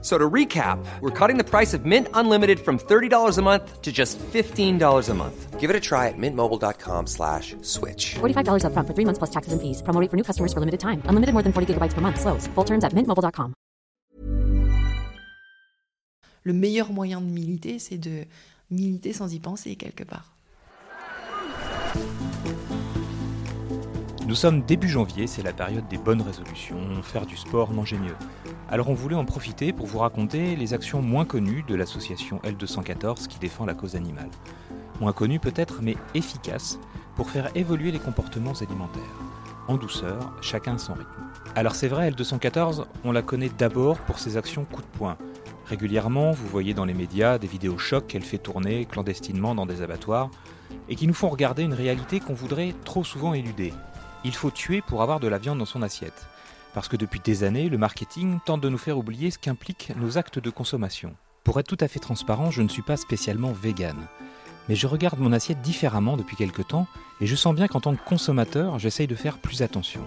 So to recap, we're cutting the price of Mint Unlimited from $30 a month to just $15 a month. Give it a try at mintmobile.com slash switch. $45 upfront for three months plus taxes and fees. Promo rate for new customers for limited time. Unlimited more than 40 gigabytes per month. Slows. Full terms at mintmobile.com. Le meilleur moyen de militer, c'est de militer sans y penser quelque part. Nous sommes début janvier, c'est la période des bonnes résolutions, faire du sport, manger mieux. Alors on voulait en profiter pour vous raconter les actions moins connues de l'association L214 qui défend la cause animale. Moins connues peut-être, mais efficaces pour faire évoluer les comportements alimentaires. En douceur, chacun son rythme. Alors c'est vrai, L214, on la connaît d'abord pour ses actions coup de poing. Régulièrement, vous voyez dans les médias des vidéos chocs qu'elle fait tourner clandestinement dans des abattoirs et qui nous font regarder une réalité qu'on voudrait trop souvent éluder. Il faut tuer pour avoir de la viande dans son assiette. Parce que depuis des années, le marketing tente de nous faire oublier ce qu'impliquent nos actes de consommation. Pour être tout à fait transparent, je ne suis pas spécialement vegan. Mais je regarde mon assiette différemment depuis quelque temps et je sens bien qu'en tant que consommateur, j'essaye de faire plus attention.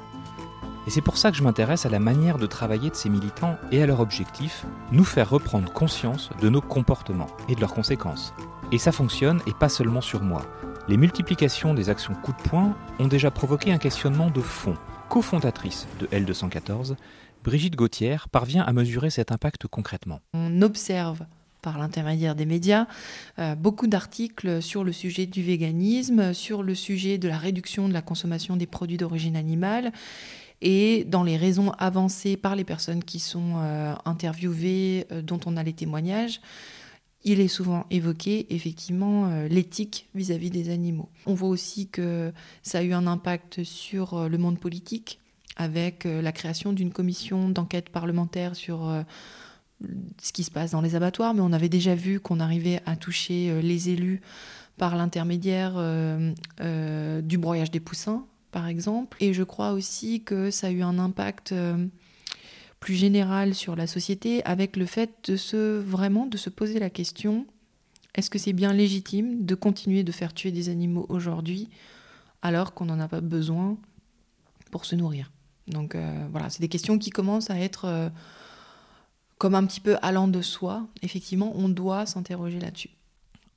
Et c'est pour ça que je m'intéresse à la manière de travailler de ces militants et à leur objectif, nous faire reprendre conscience de nos comportements et de leurs conséquences. Et ça fonctionne et pas seulement sur moi. Les multiplications des actions coup de poing ont déjà provoqué un questionnement de fond. Cofondatrice de L214, Brigitte Gauthier parvient à mesurer cet impact concrètement. On observe par l'intermédiaire des médias, euh, beaucoup d'articles sur le sujet du véganisme, sur le sujet de la réduction de la consommation des produits d'origine animale. Et dans les raisons avancées par les personnes qui sont euh, interviewées, euh, dont on a les témoignages, il est souvent évoqué effectivement euh, l'éthique vis-à-vis des animaux. On voit aussi que ça a eu un impact sur euh, le monde politique avec euh, la création d'une commission d'enquête parlementaire sur ce qui se passe dans les abattoirs, mais on avait déjà vu qu'on arrivait à toucher les élus par l'intermédiaire du broyage des poussins, par exemple. Et je crois aussi que ça a eu un impact plus générale sur la société avec le fait de se vraiment de se poser la question est-ce que c'est bien légitime de continuer de faire tuer des animaux aujourd'hui alors qu'on n'en a pas besoin pour se nourrir? Donc euh, voilà, c'est des questions qui commencent à être euh, comme un petit peu allant de soi. Effectivement, on doit s'interroger là-dessus.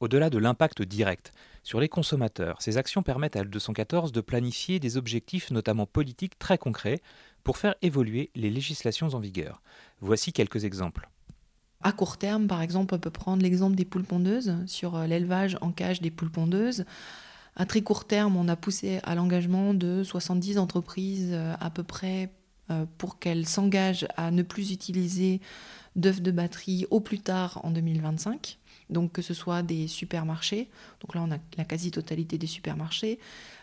Au-delà de l'impact direct sur les consommateurs, ces actions permettent à L214 de planifier des objectifs, notamment politiques, très concrets pour faire évoluer les législations en vigueur. Voici quelques exemples. À court terme, par exemple, on peut prendre l'exemple des poules pondeuses sur euh, l'élevage en cage des poules pondeuses. À très court terme, on a poussé à l'engagement de 70 entreprises euh, à peu près euh, pour qu'elles s'engagent à ne plus utiliser d'œufs de batterie au plus tard en 2025. Donc que ce soit des supermarchés, donc là on a la quasi-totalité des supermarchés,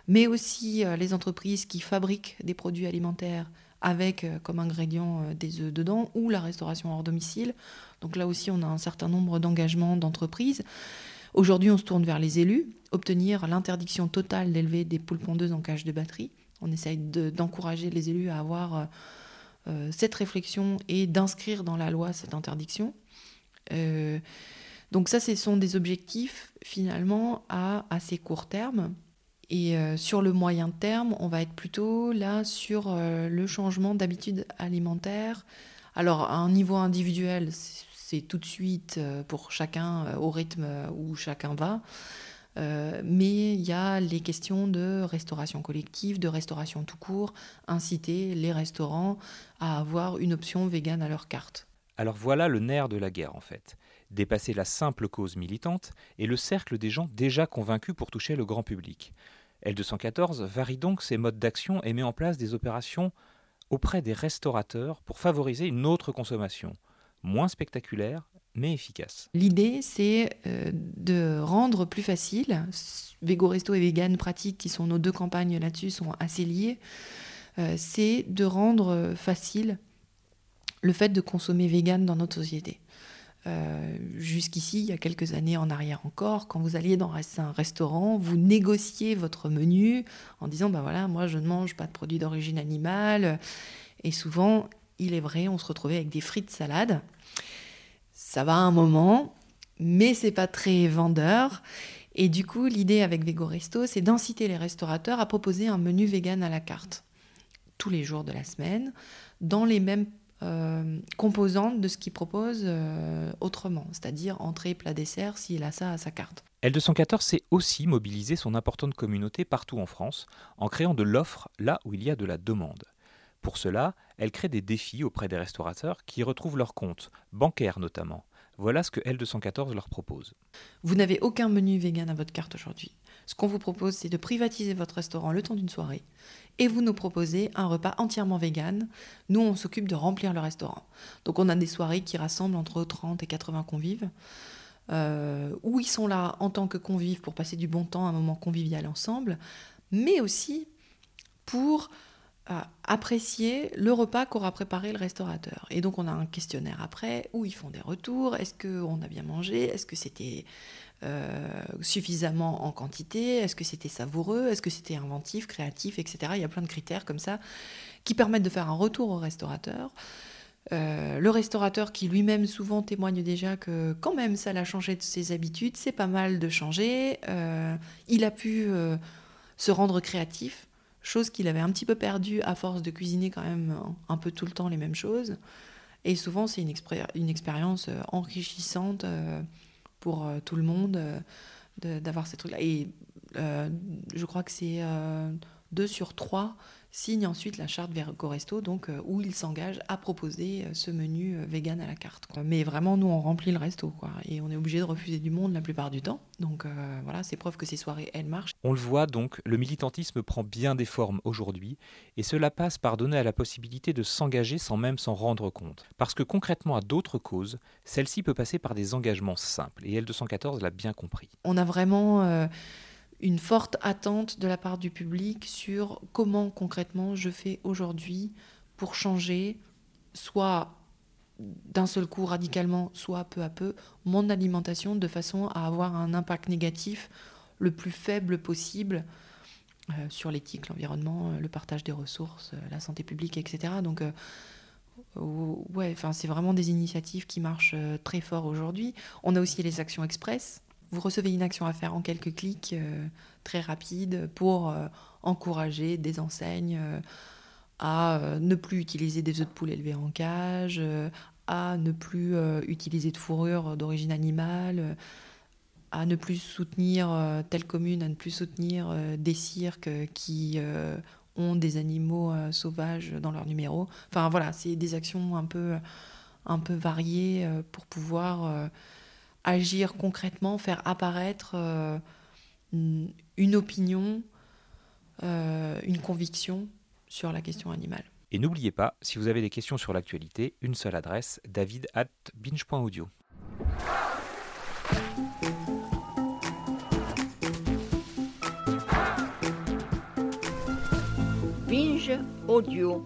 mais aussi les entreprises qui fabriquent des produits alimentaires avec euh, comme ingrédient euh, des œufs dedans, ou la restauration hors domicile. Donc là aussi, on a un certain nombre d'engagements d'entreprises. Aujourd'hui, on se tourne vers les élus, obtenir l'interdiction totale d'élever des poules pondeuses en cage de batterie. On essaye d'encourager les élus à avoir euh, cette réflexion et d'inscrire dans la loi cette interdiction. Donc ça, ce sont des objectifs finalement à assez court terme et euh, sur le moyen terme, on va être plutôt là sur euh, le changement d'habitude alimentaire. Alors, à un niveau individuel, c'est tout de suite euh, pour chacun au rythme où chacun va. mais il y a les questions de restauration collective, de restauration tout court, inciter les restaurants à avoir une option végane à leur carte. Alors voilà le nerf de la guerre en fait. Dépasser la simple cause militante et le cercle des gens déjà convaincus pour toucher le grand public. L214 varie donc ses modes d'action et met en place des opérations auprès des restaurateurs pour favoriser une autre consommation, moins spectaculaire mais efficace. L'idée, c'est euh, de rendre plus facile, Vego Resto et Vegan Pratique, qui sont nos deux campagnes là-dessus, sont assez liées, euh, c'est de rendre facile le fait de consommer vegan dans notre société. Euh, jusqu'ici, il y a quelques années en arrière encore, quand vous alliez dans un restaurant, vous négociez votre menu en disant, ben voilà, moi je ne mange pas de produits d'origine animale. Et souvent, il est vrai, on se retrouvait avec des frites salades. Ça va un moment, mais c'est pas très vendeur. Et du coup, l'idée avec Vego Resto, c'est d'inciter les restaurateurs à proposer un menu vegan à la carte tous les jours de la semaine, dans les mêmes euh, composantes de ce qu'ils proposent euh, autrement, c'est-à-dire entrée, plat, dessert, s'il a ça à sa carte. L214 sait aussi mobiliser son importante communauté partout en France en créant de l'offre là où il y a de la demande. Pour cela, elle crée des défis auprès des restaurateurs qui retrouvent leur compte, bancaires notamment. Voilà ce que L214 leur propose. Vous n'avez aucun menu vegan à votre carte aujourd'hui? Ce qu'on vous propose, c'est de privatiser votre restaurant le temps d'une soirée et vous nous proposez un repas entièrement vegan. Nous, on s'occupe de remplir le restaurant. Donc, on a des soirées qui rassemblent entre 30 et 80 convives. Euh, où ils sont là en tant que convives pour passer du bon temps, un moment convivial ensemble, mais aussi pour apprécier le repas qu'aura préparé le restaurateur. Et donc on a un questionnaire après où ils font des retours. Est-ce qu'on a bien mangé? Est-ce que c'était euh, suffisamment en quantité? Est-ce que c'était savoureux? Est-ce que c'était inventif, créatif, etc. Il y a plein de critères comme ça qui permettent de faire un retour au restaurateur. Euh, le restaurateur qui lui-même souvent témoigne déjà que quand même ça l'a changé de ses habitudes, c'est pas mal de changer. Euh, il a pu se rendre créatif, chose qu'il avait un petit peu perdue à force de cuisiner quand même un peu tout le temps les mêmes choses. Et souvent c'est une, une, expérience enrichissante pour euh, tout le monde euh, d'avoir ces trucs-là. Et euh, je crois que c'est deux sur trois signe ensuite la charte Vergo Resto, donc euh, où il s'engage à proposer euh, ce menu euh, vegan à la carte. Mais vraiment, nous, on remplit le resto, quoi, et on est obligé de refuser du monde la plupart du temps. Donc voilà, c'est preuve que ces soirées, elles marchent. On le voit donc, le militantisme prend bien des formes aujourd'hui, et cela passe par donner à la possibilité de s'engager sans même s'en rendre compte. Parce que concrètement, à d'autres causes, celle-ci peut passer par des engagements simples, et L214 l'a bien compris. On a vraiment une forte attente de la part du public sur comment concrètement je fais aujourd'hui pour changer, soit d'un seul coup radicalement, soit peu à peu, mon alimentation de façon à avoir un impact négatif le plus faible possible euh, sur l'éthique, l'environnement, euh, le partage des ressources, euh, la santé publique, etc. Donc, ouais, enfin, c'est vraiment des initiatives qui marchent très fort aujourd'hui. On a aussi les actions express vous recevez une action à faire en quelques clics euh, très rapides pour euh, encourager des enseignes euh, à ne plus utiliser des œufs de poule élevés en cage, à ne plus utiliser de fourrure d'origine animale, à ne plus soutenir telle commune, à ne plus soutenir des cirques qui ont des animaux sauvages dans leur numéro. Enfin voilà, c'est des actions un peu, un peu variées pour pouvoir agir concrètement, faire apparaître euh, une opinion, euh, une conviction sur la question animale. Et n'oubliez pas, si vous avez des questions sur l'actualité, une seule adresse, david at binge.audio. Binge Audio.